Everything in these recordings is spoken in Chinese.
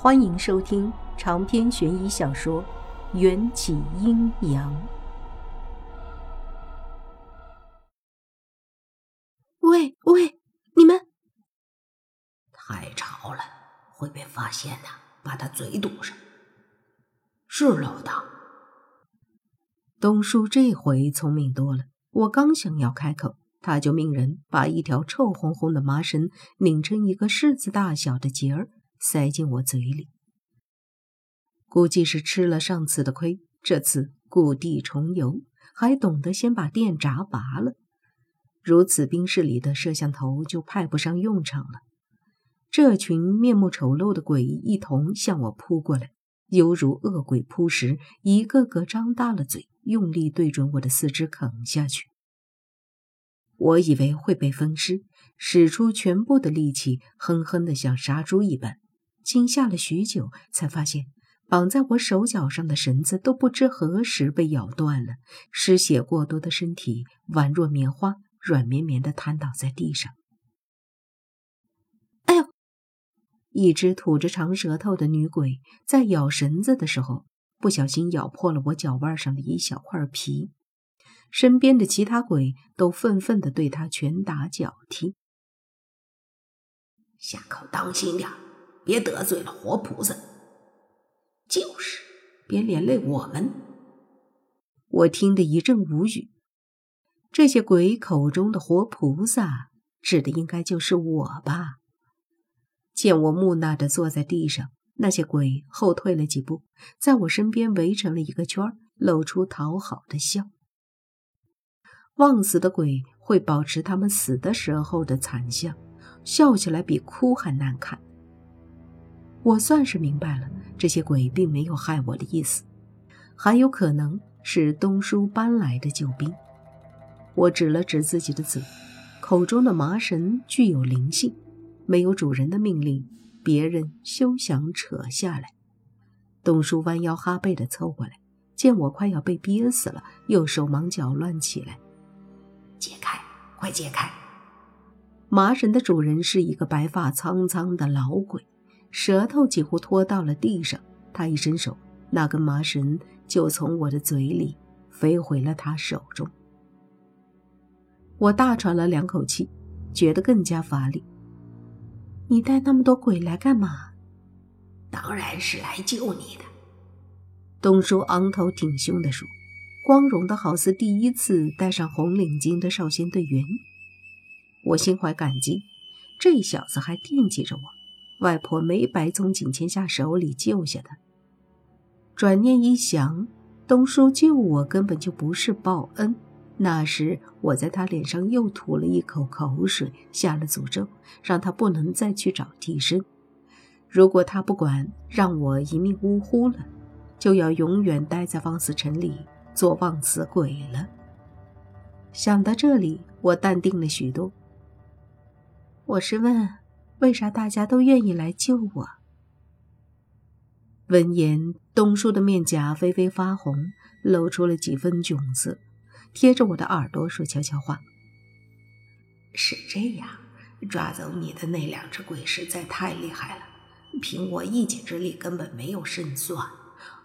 欢迎收听长篇悬疑小说《缘起阴阳》。喂喂，你们太吵了，会被发现的。把他嘴堵上。是老大。东叔这回聪明多了。我刚想要开口，他就命人把一条臭烘烘的麻绳拧成一个柿子大小的结儿。塞进我嘴里，估计是吃了上次的亏，这次故地重游，还懂得先把电闸拔了。如此冰室里的摄像头就派不上用场了。这群面目丑陋的鬼一同向我扑过来，犹如恶鬼扑食，一个个张大了嘴，用力对准我的四肢啃下去。我以为会被分尸，使出全部的力气，哼哼的像杀猪一般。惊吓了许久，才发现绑在我手脚上的绳子都不知何时被咬断了，失血过多的身体宛若棉花，软绵绵的瘫倒在地上。哎呦！一只吐着长舌头的女鬼在咬绳子的时候，不小心咬破了我脚腕上的一小块皮。身边的其他鬼都愤愤地对他拳打脚踢。下口当心点别得罪了活菩萨，就是别连累我们。我听得一阵无语。这些鬼口中的活菩萨，指的应该就是我吧？见我木讷的坐在地上，那些鬼后退了几步，在我身边围成了一个圈，露出讨好的笑。忘死的鬼会保持他们死的时候的惨相，笑起来比哭还难看。我算是明白了，这些鬼并没有害我的意思，还有可能是东叔搬来的救兵。我指了指自己的嘴，口中的麻绳具有灵性，没有主人的命令，别人休想扯下来。东叔弯腰哈背的凑过来，见我快要被憋死了，又手忙脚乱起来：“解开，快解开！”麻绳的主人是一个白发苍苍的老鬼。舌头几乎拖到了地上，他一伸手，那根麻绳就从我的嘴里飞回了他手中。我大喘了两口气，觉得更加乏力。你带那么多鬼来干嘛？当然是来救你的。东叔昂头挺胸地说，光荣的好似第一次戴上红领巾的少先队员。我心怀感激，这小子还惦记着我。外婆没白从景千夏手里救下他。转念一想，东叔救我根本就不是报恩。那时我在他脸上又吐了一口口水，下了诅咒，让他不能再去找替身。如果他不管，让我一命呜呼了，就要永远待在忘死城里做望死鬼了。想到这里，我淡定了许多。我是问。为啥大家都愿意来救我？闻言，东叔的面颊微微发红，露出了几分窘色，贴着我的耳朵说悄悄话：“是这样，抓走你的那两只鬼实在太厉害了，凭我一己之力根本没有胜算。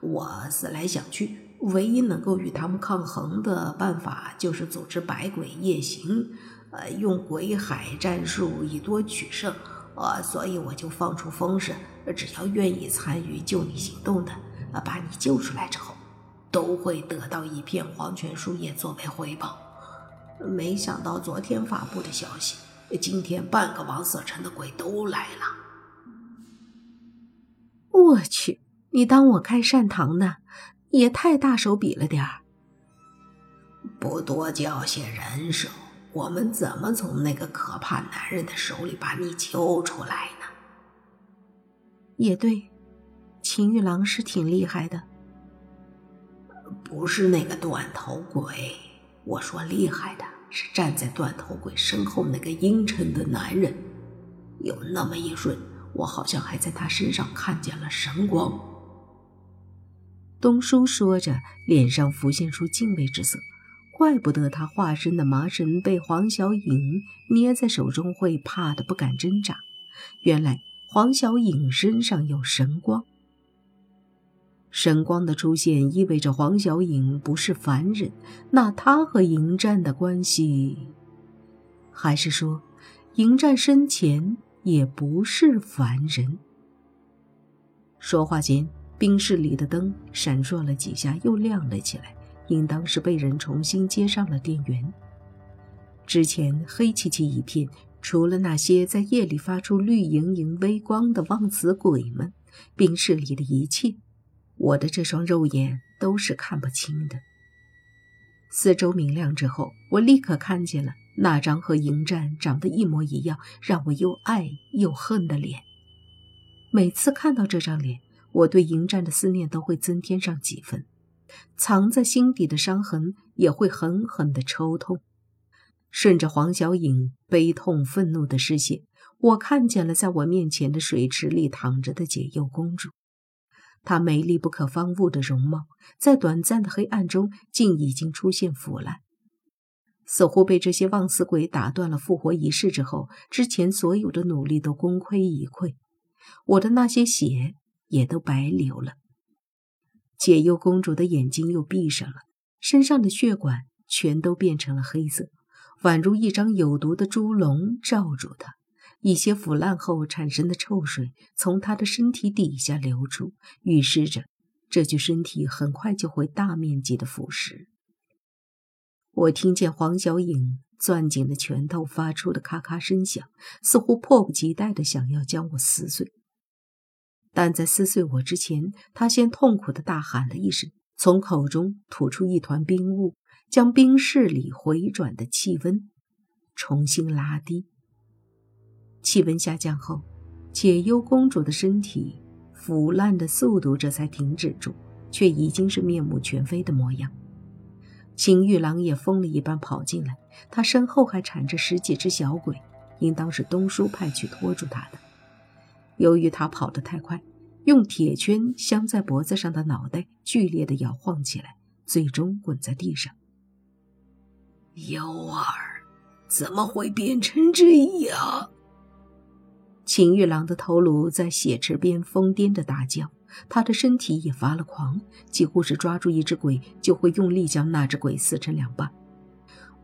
我思来想去，唯一能够与他们抗衡的办法，就是组织百鬼夜行，呃，用鬼海战术以多取胜。”呃，所以我就放出风声，只要愿意参与救你行动的，呃，把你救出来之后，都会得到一片黄泉树叶作为回报。没想到昨天发布的消息，今天半个王色城的鬼都来了。我去，你当我开善堂呢？也太大手笔了点儿。不多交些人手。我们怎么从那个可怕男人的手里把你救出来呢？也对，秦玉郎是挺厉害的。不是那个断头鬼，我说厉害的是站在断头鬼身后那个阴沉的男人。有那么一瞬，我好像还在他身上看见了神光。东叔说着，脸上浮现出敬畏之色。怪不得他化身的麻绳被黄小颖捏在手中会怕的不敢挣扎，原来黄小影身上有神光。神光的出现意味着黄小影不是凡人，那他和迎战的关系，还是说，迎战生前也不是凡人？说话间，冰室里的灯闪烁了几下，又亮了起来，应当是被人重新接上了电源。之前黑漆漆一片，除了那些在夜里发出绿莹莹微光的忘词鬼们，冰室里的一切。我的这双肉眼都是看不清的。四周明亮之后，我立刻看见了那张和迎战长得一模一样、让我又爱又恨的脸。每次看到这张脸，我对迎战的思念都会增添上几分，藏在心底的伤痕也会狠狠的抽痛。顺着黄小影悲痛愤怒的视线，我看见了在我面前的水池里躺着的解忧公主。她美丽不可方物的容貌，在短暂的黑暗中，竟已经出现腐烂，似乎被这些忘死鬼打断了复活仪式之后，之前所有的努力都功亏一篑，我的那些血也都白流了。解忧公主的眼睛又闭上了，身上的血管全都变成了黑色，宛如一张有毒的猪笼罩住她。一些腐烂后产生的臭水从他的身体底下流出，预示着这具身体很快就会大面积的腐蚀。我听见黄小影攥紧的拳头发出的咔咔声响，似乎迫不及待的想要将我撕碎。但在撕碎我之前，他先痛苦的大喊了一声，从口中吐出一团冰雾，将冰室里回转的气温重新拉低。气温下降后，解忧公主的身体腐烂的速度这才停止住，却已经是面目全非的模样。秦玉郎也疯了一般跑进来，他身后还缠着十几只小鬼，应当是东叔派去拖住他的。由于他跑得太快，用铁圈镶在脖子上的脑袋剧烈的摇晃起来，最终滚在地上。幺儿，怎么会变成这样？秦玉郎的头颅在血池边疯癫的大叫，他的身体也发了狂，几乎是抓住一只鬼就会用力将那只鬼撕成两半。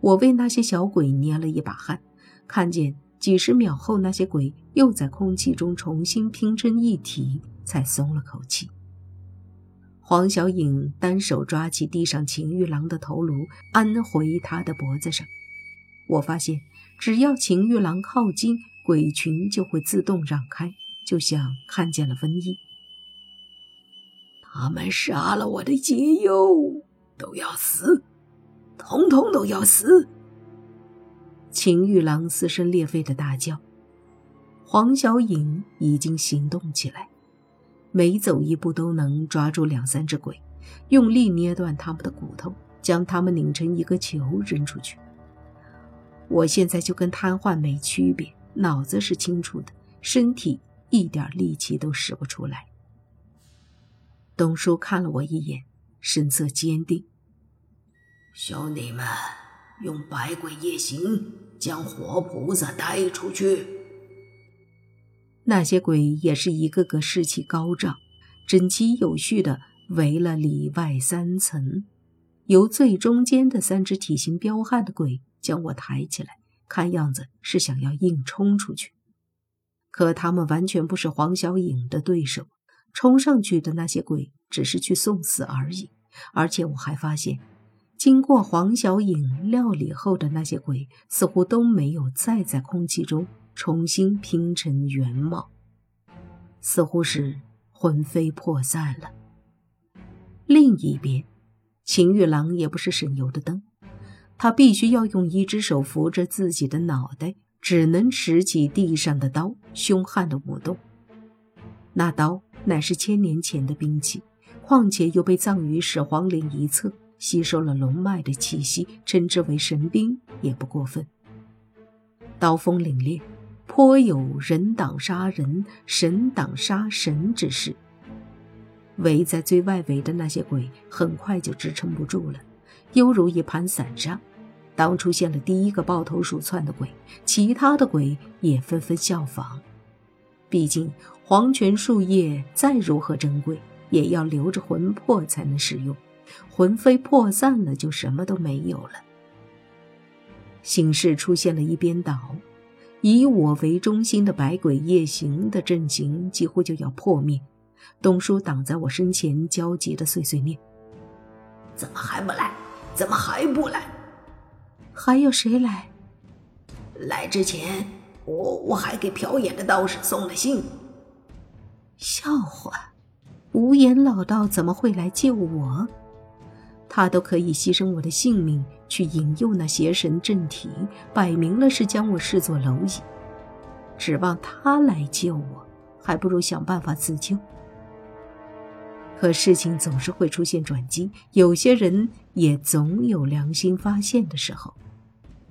我为那些小鬼捏了一把汗，看见几十秒后那些鬼又在空气中重新拼成一体，才松了口气。黄小影单手抓起地上秦玉郎的头颅，安回他的脖子上。我发现，只要秦玉郎靠近。鬼群就会自动让开，就像看见了瘟疫。他们杀了我的解忧，都要死，统统都要死！秦玉郎撕声裂肺的大叫。黄小颖已经行动起来，每走一步都能抓住两三只鬼，用力捏断他们的骨头，将他们拧成一个球扔出去。我现在就跟瘫痪没区别。脑子是清楚的，身体一点力气都使不出来。东叔看了我一眼，神色坚定：“兄弟们，用百鬼夜行将活菩萨带出去。”那些鬼也是一个个士气高涨，整齐有序的围了里外三层，由最中间的三只体型彪悍的鬼将我抬起来。看样子是想要硬冲出去，可他们完全不是黄小影的对手。冲上去的那些鬼只是去送死而已。而且我还发现，经过黄小影料理后的那些鬼，似乎都没有再在空气中重新拼成原貌，似乎是魂飞魄散了。另一边，秦玉郎也不是省油的灯。他必须要用一只手扶着自己的脑袋，只能拾起地上的刀，凶悍的舞动。那刀乃是千年前的兵器，况且又被葬于始皇陵一侧，吸收了龙脉的气息，称之为神兵也不过分。刀锋凛冽，颇有人挡杀人，神挡杀神之势。围在最外围的那些鬼很快就支撑不住了。犹如一盘散沙。当出现了第一个抱头鼠窜的鬼，其他的鬼也纷纷效仿。毕竟黄泉树叶再如何珍贵，也要留着魂魄才能使用，魂飞魄散了就什么都没有了。形势出现了一边倒，以我为中心的百鬼夜行的阵型几乎就要破灭。东叔挡在我身前，焦急的碎碎念：“怎么还不来？怎么还不来？还有谁来？来之前，我我还给瞟眼的道士送了信。笑话，无言老道怎么会来救我？他都可以牺牲我的性命去引诱那邪神正体，摆明了是将我视作蝼蚁。指望他来救我，还不如想办法自救。”可事情总是会出现转机，有些人也总有良心发现的时候。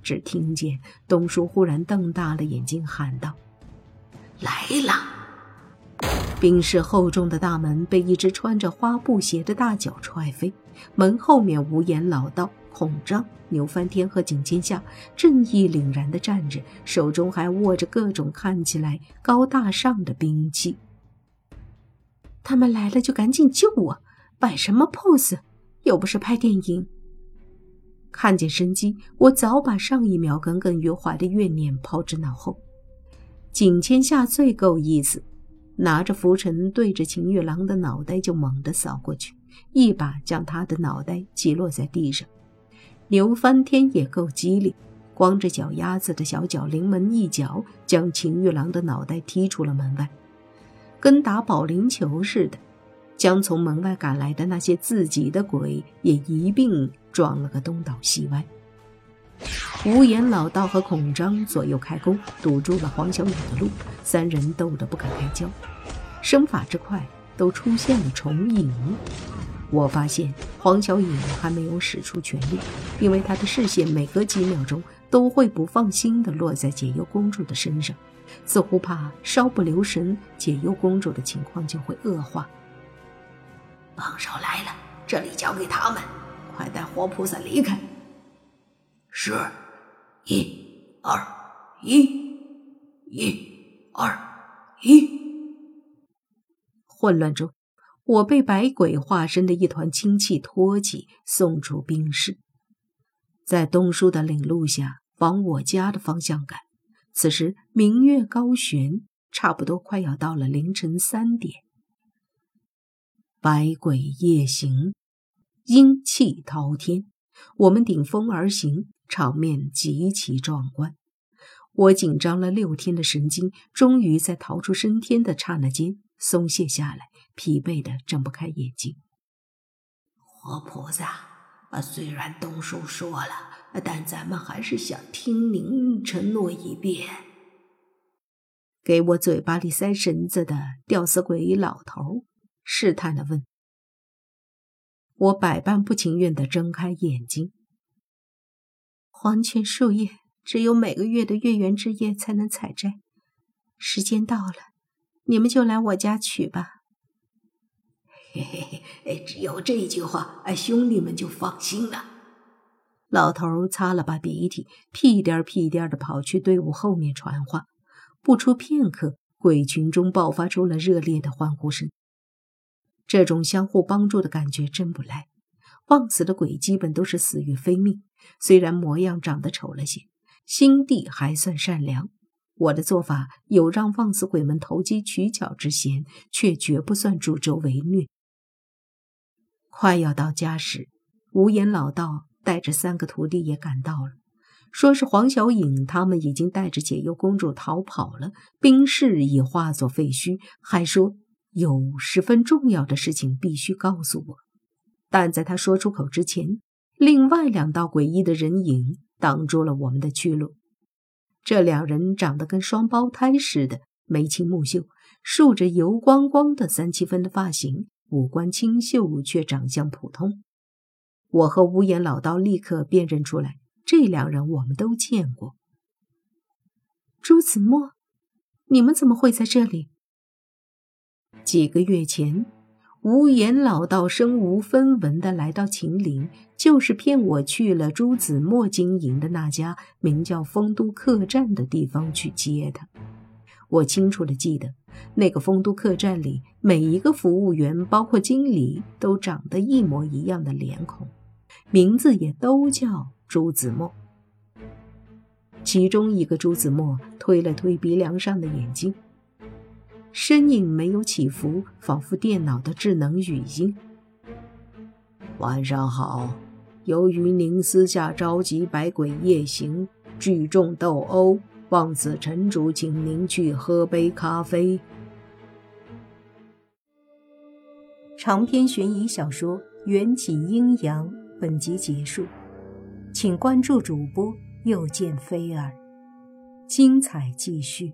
只听见东叔忽然瞪大了眼睛喊道：“来了！”冰室厚重的大门被一只穿着花布鞋的大脚踹飞，门后面无言老道、孔章、牛翻天和景千夏正义凛然地站着，手中还握着各种看起来高大上的兵器。他们来了就赶紧救我，摆什么 pose？又不是拍电影。看见生机，我早把上一秒耿耿于怀的怨念抛之脑后。景千夏最够意思，拿着拂尘对着秦玉郎的脑袋就猛地扫过去，一把将他的脑袋击落在地上。牛翻天也够机灵，光着脚丫子的小脚临门一脚，将秦玉郎的脑袋踢出了门外。跟打保龄球似的，将从门外赶来的那些自己的鬼也一并撞了个东倒西歪。无言老道和孔章左右开弓，堵住了黄小影的路，三人斗得不可开交。身法之快，都出现了重影。我发现黄小影还没有使出全力，因为他的视线每隔几秒钟都会不放心地落在解忧公主的身上。似乎怕稍不留神，解忧公主的情况就会恶化。帮手来了，这里交给他们，快带活菩萨离开。是，一、二、一、一、二、一。混乱中，我被百鬼化身的一团清气托起，送出冰室，在东叔的领路下，往我家的方向赶。此时明月高悬，差不多快要到了凌晨三点。百鬼夜行，阴气滔天，我们顶风而行，场面极其壮观。我紧张了六天的神经，终于在逃出升天的刹那间松懈下来，疲惫的睁不开眼睛。活菩萨，啊，虽然东叔说了。但咱们还是想听您承诺一遍。给我嘴巴里塞绳子的吊死鬼老头试探的问。我百般不情愿的睁开眼睛。黄泉树叶只有每个月的月圆之夜才能采摘，时间到了，你们就来我家取吧。嘿嘿嘿，只有这句话，哎兄弟们就放心了。老头擦了把鼻涕，屁颠屁颠的跑去队伍后面传话。不出片刻，鬼群中爆发出了热烈的欢呼声。这种相互帮助的感觉真不赖。枉死的鬼基本都是死于非命，虽然模样长得丑了些，心地还算善良。我的做法有让枉死鬼们投机取巧之嫌，却绝不算助纣为虐。快要到家时，无言老道。带着三个徒弟也赶到了，说是黄小影他们已经带着解忧公主逃跑了，冰室已化作废墟，还说有十分重要的事情必须告诉我。但在他说出口之前，另外两道诡异的人影挡住了我们的去路。这两人长得跟双胞胎似的，眉清目秀，竖着油光光的三七分的发型，五官清秀却长相普通。我和无言老道立刻辨认出来，这两人我们都见过。朱子墨，你们怎么会在这里？几个月前，无言老道身无分文的来到秦岭，就是骗我去了朱子墨经营的那家名叫丰都客栈的地方去接他。我清楚的记得，那个丰都客栈里每一个服务员，包括经理，都长得一模一样的脸孔，名字也都叫朱子墨。其中一个朱子墨推了推鼻梁上的眼镜，身影没有起伏，仿佛电脑的智能语音。晚上好，由于您私下召集百鬼夜行，聚众斗殴。望子成主，请您去喝杯咖啡。长篇悬疑小说《缘起阴阳》本集结束，请关注主播，又见菲儿，精彩继续。